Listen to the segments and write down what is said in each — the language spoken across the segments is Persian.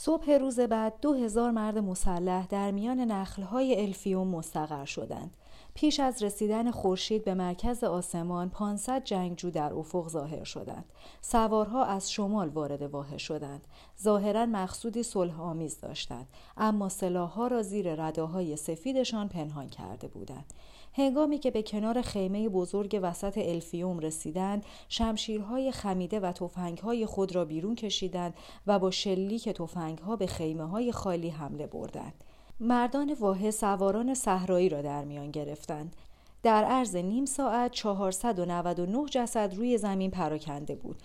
صبح روز بعد دو هزار مرد مسلح در میان نخلهای الفیوم مستقر شدند. پیش از رسیدن خورشید به مرکز آسمان 500 جنگجو در افق ظاهر شدند. سوارها از شمال وارد واحه شدند. ظاهرا مقصودی صلح آمیز داشتند اما سلاحها را زیر رداهای سفیدشان پنهان کرده بودند. هنگامی که به کنار خیمه بزرگ وسط الفیوم رسیدند شمشیرهای خمیده و تفنگهای خود را بیرون کشیدند و با شلیک تفنگها به خیمه های خالی حمله بردند. مردان واحد سواران صحرایی را در میان گرفتند. در عرض نیم ساعت 499 جسد روی زمین پراکنده بود.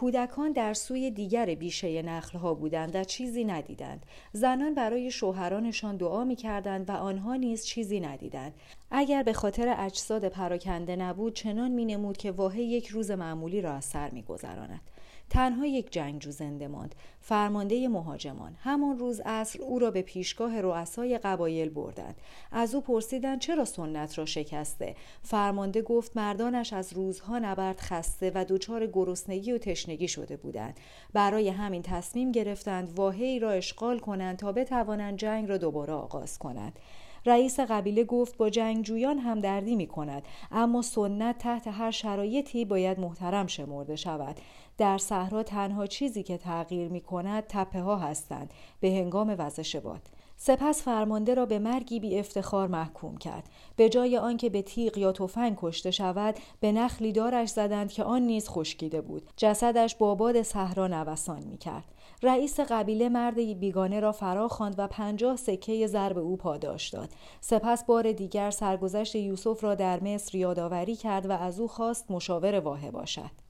کودکان در سوی دیگر بیشه نخلها بودند و چیزی ندیدند زنان برای شوهرانشان دعا می کردند و آنها نیز چیزی ندیدند اگر به خاطر اجساد پراکنده نبود چنان می نمود که واحد یک روز معمولی را از سر می گذراند. تنها یک جنگجو زنده ماند فرمانده مهاجمان. همان روز عصر او را به پیشگاه رؤسای قبایل بردند. از او پرسیدند چرا سنت را شکسته؟ فرمانده گفت مردانش از روزها نبرد خسته و دچار گرسنگی و تشنگی شده بودند. برای همین تصمیم گرفتند واحی را اشغال کنند تا بتوانند جنگ را دوباره آغاز کنند. رئیس قبیله گفت با جنگجویان هم دردی می کند اما سنت تحت هر شرایطی باید محترم شمرده شود. در صحرا تنها چیزی که تغییر می کند تپه ها هستند. به هنگام وزش باد. سپس فرمانده را به مرگی بی افتخار محکوم کرد. به جای آنکه به تیغ یا تفنگ کشته شود به نخلی دارش زدند که آن نیز خشکیده بود. جسدش با باد صحرا نوسان می کرد رئیس قبیله مرد بیگانه را فرا خواند و پنجاه سکه ضرب او پاداش داد. سپس بار دیگر سرگذشت یوسف را در مصر یادآوری کرد و از او خواست مشاور واحه باشد.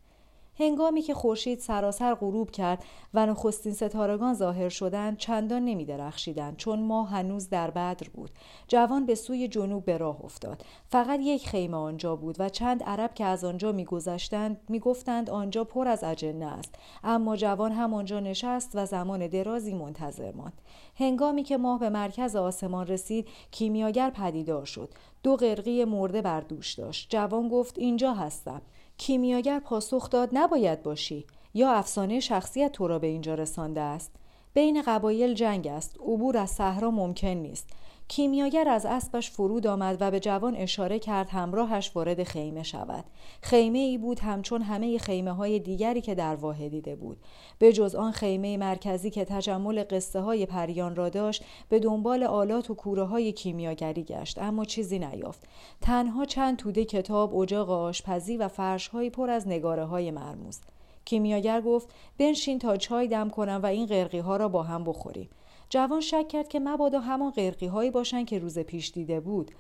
هنگامی که خورشید سراسر غروب کرد و نخستین ستارگان ظاهر شدند چندان نمی درخشیدند چون ماه هنوز در بدر بود. جوان به سوی جنوب به راه افتاد. فقط یک خیمه آنجا بود و چند عرب که از آنجا میگذشتند می‌گفتند آنجا پر از اجنه است. اما جوان هم آنجا نشست و زمان درازی منتظر ماند. هنگامی که ماه به مرکز آسمان رسید کیمیاگر پدیدار شد. دو قرقی مرده بر دوش داشت. جوان گفت اینجا هستم. کیمیاگر پاسخ داد نباید باشی یا افسانه شخصیت تو را به اینجا رسانده است. بین قبایل جنگ است. عبور از صحرا ممکن نیست. کیمیاگر از اسبش فرود آمد و به جوان اشاره کرد همراهش وارد خیمه شود. خیمه ای بود همچون همه خیمه های دیگری که در واحد دیده بود. به جز آن خیمه مرکزی که تجمل قصه های پریان را داشت به دنبال آلات و کوره های کیمیاگری گشت اما چیزی نیافت. تنها چند توده کتاب اجاق آشپزی و فرشهایی پر از نگاره های مرموز. کیمیاگر گفت بنشین تا چای دم کنم و این قرقی ها را با هم بخوریم. جوان شک کرد که مبادا همان قرقی هایی باشند که روز پیش دیده بود.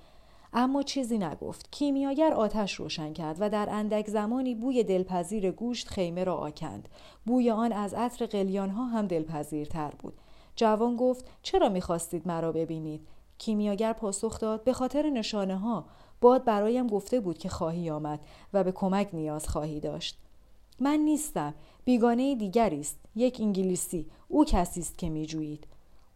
اما چیزی نگفت. کیمیاگر آتش روشن کرد و در اندک زمانی بوی دلپذیر گوشت خیمه را آکند. بوی آن از عطر قلیان ها هم دلپذیرتر بود. جوان گفت چرا می‌خواستید مرا ببینید؟ کیمیاگر پاسخ داد به خاطر نشانه ها باد برایم گفته بود که خواهی آمد و به کمک نیاز خواهی داشت. من نیستم. بیگانه دیگری است یک انگلیسی. او کسی است که میجویید.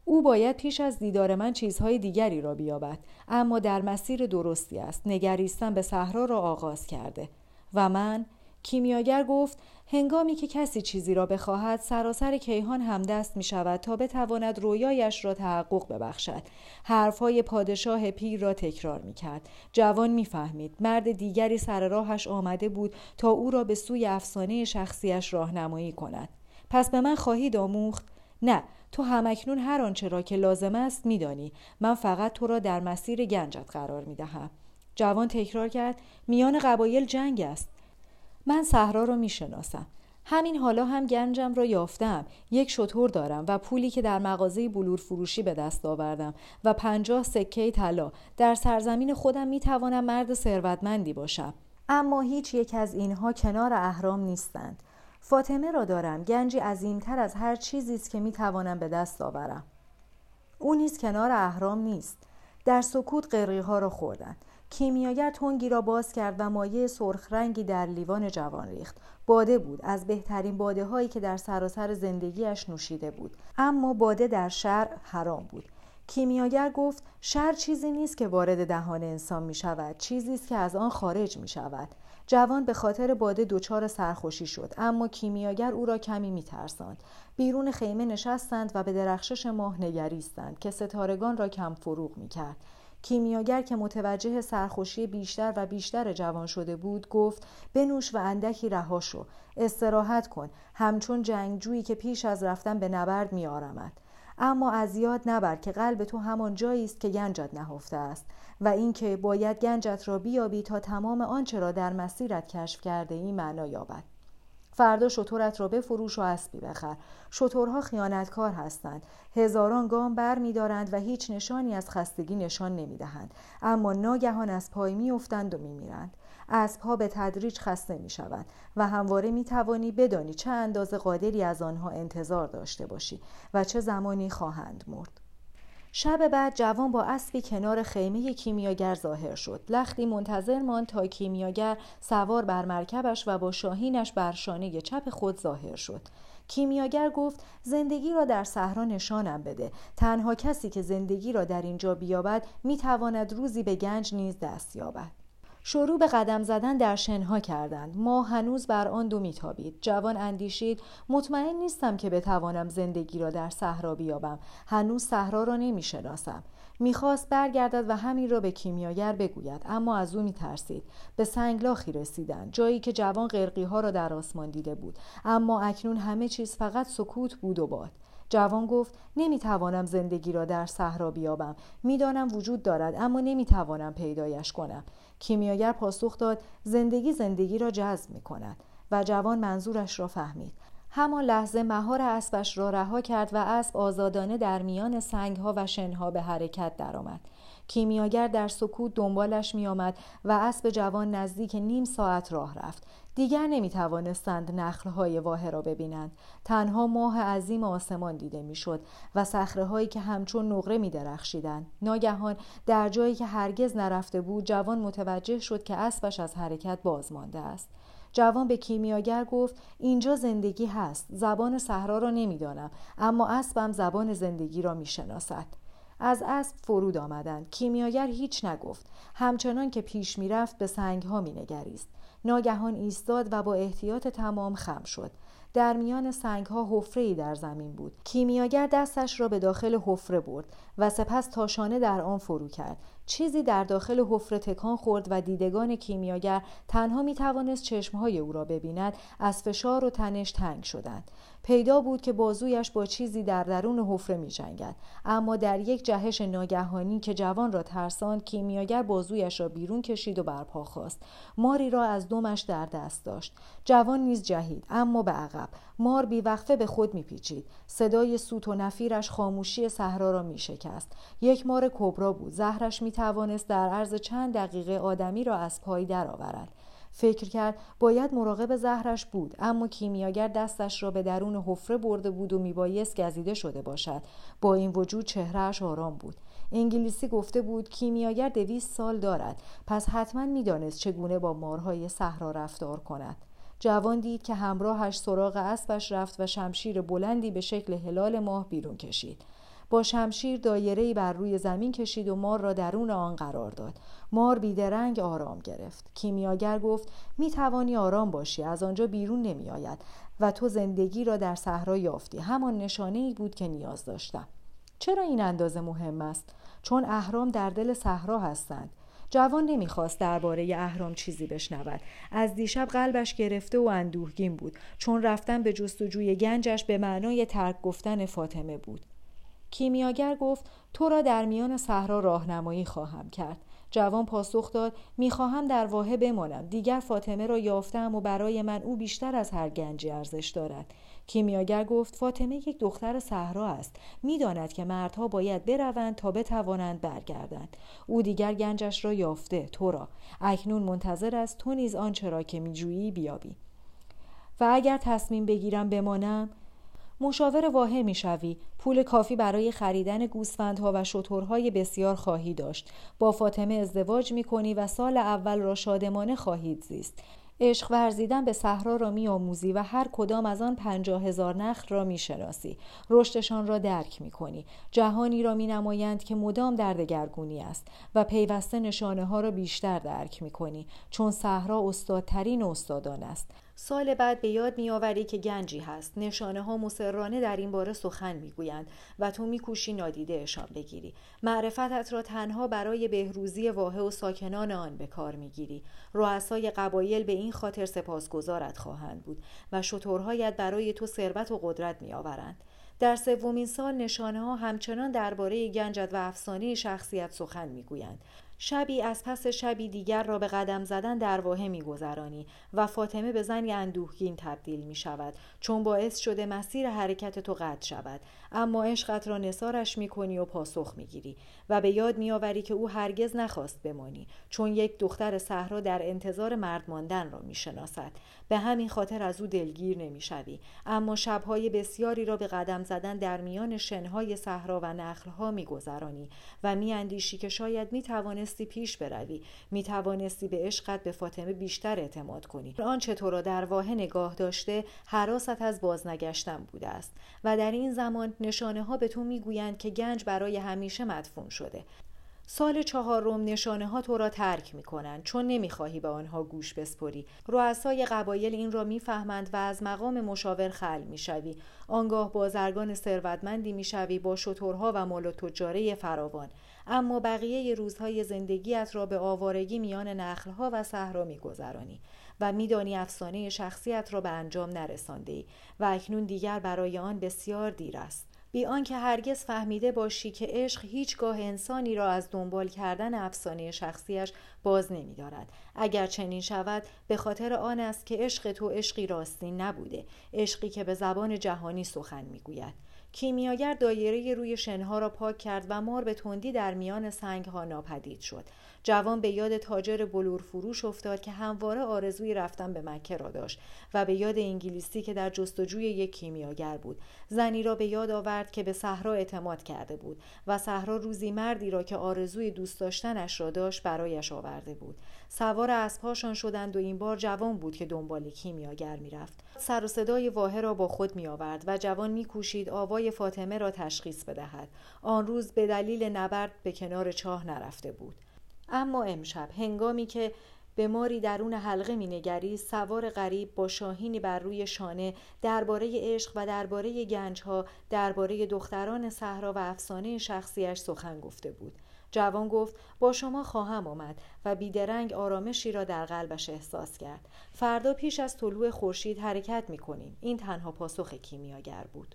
او باید پیش از دیدار من چیزهای دیگری را بیابد اما در مسیر درستی است. نگریستن به صحرا را آغاز کرده. و من کیمیاگر گفت هنگامی که کسی چیزی را بخواهد سراسر کیهان همدست می شود تا بتواند رویایش را تحقق ببخشد. حرفهای پادشاه پیر را تکرار می کرد جوان می فهمید مرد دیگری سر راهش آمده بود تا او را به سوی افسانه شخصیش راهنمایی کند. پس به من خواهید آموخت؟ نه تو همکنون هر آنچه را که لازم است میدانی. من فقط تو را در مسیر گنجت قرار می دهم. جوان تکرار کرد میان قبایل جنگ است. من صحرا را می‌شناسم. همین حالا هم گنجم را یافتم. یک شطور دارم و پولی که در مغازه بلور فروشی به دست آوردم و پنجاه سکه طلا. در سرزمین خودم می توانم مرد ثروتمندی باشم. اما هیچ یک از اینها کنار اهرام نیستند. فاطمه را دارم. گنجی عظیمتر از هر چیزی است که می توانم به دست آورم. او نیز کنار اهرام نیست. در سکوت قرقی ها را خوردند کیمیاگر تنگی را باز کرد و مایه سرخ رنگی در لیوان جوان ریخت. باده بود. از بهترین باده هایی که در سراسر زندگیش نوشیده بود. اما باده در شهر حرام بود. کیمیاگر گفت شر چیزی نیست که وارد دهان انسان می شود چیزی است که از آن خارج می شود جوان به خاطر باده دچار سرخوشی شد اما کیمیاگر او را کمی میترساند. بیرون خیمه نشستند و به درخشش ماه نگریستند که ستارگان را کم فروغ می‌کرد. کیمیاگر که متوجه سرخوشی بیشتر و بیشتر جوان شده بود گفت بنوش و اندکی رها شو. استراحت کن. همچون جنگجویی که پیش از رفتن به نبرد میآرمد. اما از یاد نبر که قلب تو همان جایی است که گنجت نهفته است و اینکه باید گنجت را بیابی تا تمام آنچه را در مسیرت کشف کرده ای معنا یابد. فردا شطورت را بفروش و اسبی بخر. شطورها خیانتکار هستند. هزاران گام بر می دارند و هیچ نشانی از خستگی نشان نمی دهند. اما ناگهان از پای می افتند و می میرند. اسبها به تدریج خسته می شوند و همواره می توانی بدانی چه اندازه قادری از آنها انتظار داشته باشی و چه زمانی خواهند مرد. شب بعد جوان با اسبی کنار خیمه کیمیاگر ظاهر شد. لختی منتظر ماند تا کیمیاگر سوار بر مرکبش و با شاهینش بر شانه چپ خود ظاهر شد. کیمیاگر گفت زندگی را در صحرا نشانم بده. تنها کسی که زندگی را در اینجا بیابد می‌تواند روزی به گنج نیز دست یابد. شروع به قدم زدن در شنها کردند. ما هنوز بر آن دو میتابید. جوان اندیشید مطمئن نیستم که بتوانم زندگی را در صحرا بیابم. هنوز صحرا را نمی‌شناسم. می‌خواست برگردد و همین را به کیمیاگر بگوید اما از او میترسید. به سنگلاخی رسیدند. جایی که جوان قرقی ها را در آسمان دیده بود. اما اکنون همه چیز فقط سکوت بود و باد. جوان گفت نمی‌توانم زندگی را در صحرا بیابم. می‌دانم وجود دارد اما نمی‌توانم پیدایش کنم. کیمیاگر پاسخ داد زندگی زندگی را جذب می کند و جوان منظورش را فهمید. همان لحظه مهار اسبش را رها کرد و اسب آزادانه در میان سنگها و شنها به حرکت درآمد. کیمیاگر در سکوت دنبالش میآمد و اسب جوان نزدیک نیم ساعت راه رفت. دیگر نمی توانستند نخلهای واحه را ببینند. تنها ماه عظیم آسمان دیده می‌شد و صخره هایی که همچون نقره می درخشیدند ناگهان در جایی که هرگز نرفته بود جوان متوجه شد که اسبش از حرکت باز مانده است. جوان به کیمیاگر گفت اینجا زندگی هست زبان صحرا را نمی‌دانم اما اسبم زبان زندگی را می‌شناسد. از اسب فرود آمدند. کیمیاگر هیچ نگفت. همچنان که پیش می‌رفت به سنگ ها مینگریست. ناگهان ایستاد و با احتیاط تمام خم شد. در میان سنگ ها حفره ای در زمین بود. کیمیاگر دستش را به داخل حفره برد و سپس تاشانه در آن فرو کرد. چیزی در داخل حفره تکان خورد و دیدگان کیمیاگر تنها می توانست چشمهای او را ببیند از فشار و تنش تنگ شدند. پیدا بود که بازویش با چیزی در درون حفره می جنگد. اما در یک جهش ناگهانی که جوان را ترساند کیمیاگر بازویش را بیرون کشید و برپا خواست. ماری را از دمش در دست داشت. جوان نیز جهید اما به عقب. مار بیوقفه به خود میپیچید. صدای سوت و نفیرش خاموشی صحرا را میشکست. یک مار کبرا بود. زهرش می‌توانست در عرض چند دقیقه آدمی را از پای درآورد. فکر کرد باید مراقب زهرش بود اما کیمیاگر دستش را به درون حفره برده بود و میبایست گزیده شده باشد. با این وجود چهرهش آرام بود. انگلیسی گفته بود کیمیاگر دویست سال دارد. پس حتما می‌دانست چگونه با مارهای صحرا رفتار کند. جوان دید که همراهش سراغ اسبش رفت و شمشیر بلندی به شکل هلال ماه بیرون کشید. با شمشیر دایره‌ای بر روی زمین کشید و مار را درون آن قرار داد. مار بیدرنگ آرام گرفت. کیمیاگر گفت می توانی آرام باشی از آنجا بیرون نمی آید و تو زندگی را در صحرا یافتی. همان نشانه ای بود که نیاز داشتم. چرا این اندازه مهم است؟ چون اهرام در دل صحرا هستند. جوان نمی‌خواست درباره اهرام چیزی بشنود. از دیشب قلبش گرفته و اندوهگین بود. چون رفتن به جستجوی گنجش به معنای ترک گفتن فاطمه بود. کیمیاگر گفت تو را در میان صحرا راهنمایی خواهم کرد. جوان پاسخ داد می‌خواهم در واحه بمانم. دیگر فاطمه را یافتم و برای من او بیشتر از هر گنجی ارزش دارد. کیمیاگر گفت فاطمه یک دختر صحرا است. می‌داند که مردها باید بروند تا بتوانند برگردند. او دیگر گنجش را یافته. تو را. اکنون منتظر است تو نیز آنچه را که میجویی بیابی. و اگر تصمیم بگیرم بمانم مشاور واحه می‌شوی. پول کافی برای خریدن گوسفندها و شترهای بسیار خواهی داشت. با فاطمه ازدواج می‌کنی و سال اول را شادمانه خواهید زیست. عشق ورزیدن به صحرا را میآموزی و هر کدام از آن پنجاه هزار نخل را می‌شناسی. رشدشان را درک می‌کنی. جهانی را مینمایند که مدام در دگرگونی است و پیوسته نشانه ها را بیشتر درک می‌کنی. چون صحرا استادترین استادان است. سال بعد به یاد میآوری که گنجی هست. نشانه ها مسررانه در این باره سخن می‌گویند و تو میکوشی نادیدهشان بگیری. معرفتت را تنها برای بهروزی واحه و ساکنان آن به کار می‌گیری. رؤسای قبایل به این خاطر سپاسگزارت خواهند بود و شترهایت برای تو ثروت و قدرت میآورند. در سومین سال نشانه ها همچنان درباره گنجت و افسانه شخصیت سخن می‌گویند. شبی از پس شبی دیگر را به قدم زدن در واحه میگذرانی و فاطمه به زنی اندوهگین تبدیل می شود چون باعث شده مسیر حرکت تو قطع شود اما عشقت را نسارش می کنی و پاسخ می گیری و به یاد می آوری که او هرگز نخواست بمانی چون یک دختر صحرا در انتظار مرد ماندن را می شناسد به همین خاطر از او دلگیر نمی شوی. اما شبهای بسیاری را به قدم زدن در میان شنهای صحرا و نخلها می گذرانی و می اندیشی که شاید می توانستی پیش بروی. می توانستی به عشقت به فاطمه بیشتر اعتماد کنی. آنچه تو را در واه نگاه داشته حراست از بازنگشتن بوده است. و در این زمان نشانه ها به تو می‌گویند که گنج برای همیشه مدفون شده. سال چهارم نشانه ها تو را ترک می کنند چون نمی‌خواهی به آنها گوش بسپری. رؤسای قبایل این را می‌فهمند و از مقام مشاور خل می‌شوی. آنگاه بازرگان ثروتمندی می‌شوی با شترها و مال و تجاره فراوان. اما بقیه روزهای زندگیت را به آوارگی میان نخلها و صحرا میگذرانی و میدانی افسانه شخصیت را به انجام نرسانده ای. و اکنون دیگر برای آن بسیار دیر است. بی آنکه هرگز فهمیده باشی که عشق هیچگاه انسانی را از دنبال کردن افسانه شخصیش باز نمیدارد. اگر چنین شود به خاطر آن است که عشق تو عشقی راستین نبوده عشقی که به زبان جهانی سخن می‌گوید. کیمیاگر دایره روی شنها را پاک کرد و مار به تندی در میان سنگ ها ناپدید شد. جوان به یاد تاجر بلور فروش افتاد که همواره آرزوی رفتن به مکه را داشت و به یاد انگلیسی که در جستجوی یک کیمیاگر بود. زنی را به یاد آورد که به صحرا اعتماد کرده بود و صحرا روزی مردی را که آرزوی دوست داشتنش را داشت برایش آورده بود. سوار اسبهاشان شدند و این بار جوان بود که دنبال کیمیاگر می‌رفت. سر و صدای واحه را با خود می آورد و جوان میکوشید آوای فاطمه را تشخیص بدهد. آن روز به دلیل نبرد به کنار چاه نرفته بود. اما امشب هنگامی که به ماری درون حلقه مینگری سوار غریب با شاهینی بر روی شانه درباره عشق و درباره گنجها درباره دختران صحرا و افسانه شخصیش سخن گفته بود. جوان گفت با شما خواهم آمد و بیدرنگ آرامشی را در قلبش احساس کرد. فردا پیش از طلوع خورشید حرکت می کنیم این تنها پاسخ کیمیاگر بود.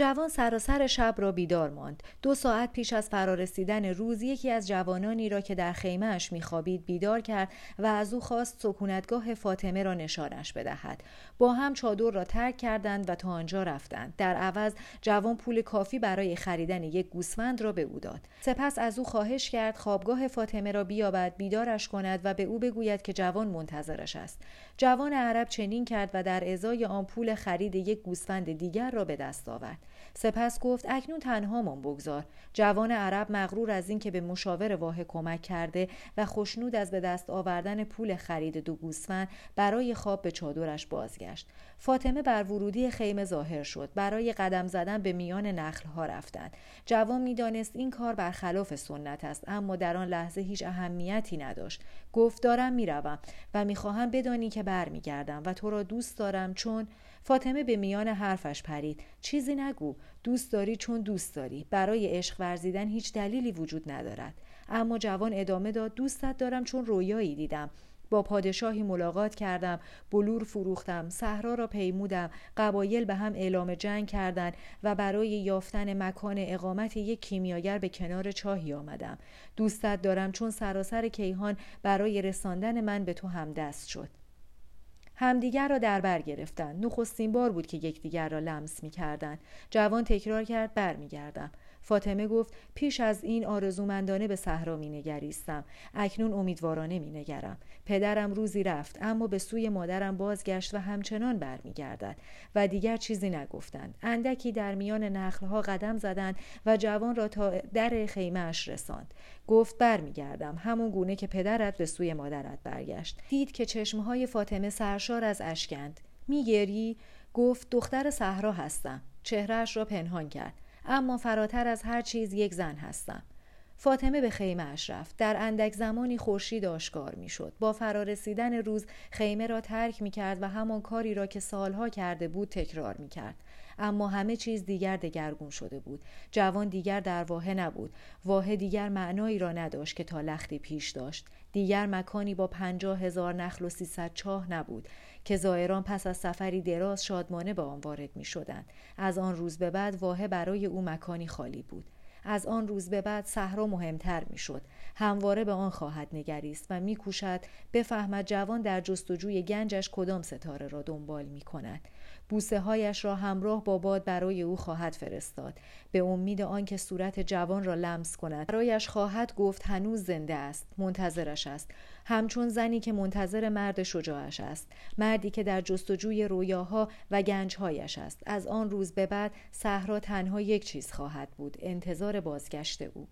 جوان سراسر شب را بیدار ماند. دو ساعت پیش از فرارسیدن روز یکی از جوانانی را که در خیمهاش میخوابید بیدار کرد و از او خواست سکونتگاه فاطمه را نشانش بدهد. با هم چادر را ترک کردند و تا آنجا رفتند. در عوض جوان پول کافی برای خریدن یک گوسفند را به او داد. سپس از او خواهش کرد خوابگاه فاطمه را بیابد بیدارش کند و به او بگوید که جوان منتظرش است. جوان عرب چنین کرد و در ازای آن پول خرید یک گوسفند دیگر را به دست آورد. سپس گفت اکنون تنهامان بگذار. جوان عرب مغرور از اینکه به مشاور واه کمک کرده و خوشنود از به دست آوردن پول خرید دو گوسفند برای خواب به چادرش بازگشت. فاطمه بر ورودی خیمه ظاهر شد. برای قدم زدن به میان نخلها رفتند. جوان می‌دانست این کار برخلاف سنت است اما در آن لحظه هیچ اهمیتی نداشت. گفت دارم می‌روم و می‌خواهم بدانی که برمیگردم و تو را دوست دارم چون فاطمه به میان حرفش پرید. چیزی نگو. دوست داری چون دوست داری. برای عشق ورزیدن هیچ دلیلی وجود ندارد. اما جوان ادامه داد دوستت دارم چون رویایی دیدم. با پادشاهی ملاقات کردم بلور فروختم صحرا را پیمودم قبایل به هم اعلام جنگ کردند و برای یافتن مکان اقامت یک کیمیاگر به کنار چاهی آمدم. دوستت دارم چون سراسر کیهان برای رساندن من به تو همدست شد. همدیگر را در بر گرفتند نخستین بار بود که یکدیگر را لمس می کردن. جوان تکرار کرد برمیگردم فاطمه گفت پیش از این آرزومندانه به صحرا می نگریستم. اکنون امیدوارانه می نگرم. پدرم روزی رفت اما به سوی مادرم بازگشت و همچنان برمیگردد و دیگر چیزی نگفتند. اندکی در میان نخلها قدم زدند و جوان را تا در خیمهاش رساند. گفت برمیگردم. همون گونه که پدرت به سوی مادرت برگشت. دید که چشمهای فاطمه سرشار از اشکند. میگری؟ گفت دختر صحرا هستم. چهرهش را پنهان کرد. اما فراتر از هر چیز یک زن هستم. فاطمه به خیمه اش رفت. در اندک زمانی خورشید آشکار می‌شد. با فرارسیدن روز خیمه را ترک می کرد و همان کاری را که سالها کرده بود تکرار می کرد اما همه چیز دیگر دگرگون شده بود. جوان دیگر در واحه نبود. واحه دیگر معنایی را نداشت که تا لختی پیش داشت. دیگر مکانی با پنجاه هزار نخل و سیصد چاه نبود. که زائران پس از سفری دراز شادمانه به آن وارد می شدند. از آن روز به بعد واحه برای او مکانی خالی بود. از آن روز به بعد صحرا مهمتر می‌شد. همواره به آن خواهد نگریست و میکوشد بفهمد جوان در جستجوی گنجش کدام ستاره را دنبال می کند بوسه هایش را همراه با باد برای او خواهد فرستاد. به امید آنکه صورت جوان را لمس کند برایش خواهد گفت هنوز زنده است. منتظرش است. همچون زنی که منتظر مرد شجاعش است مردی که در جستجوی رویاها و گنجهایش است. از آن روز به بعد صحرا تنها یک چیز خواهد بود انتظار بازگشت او.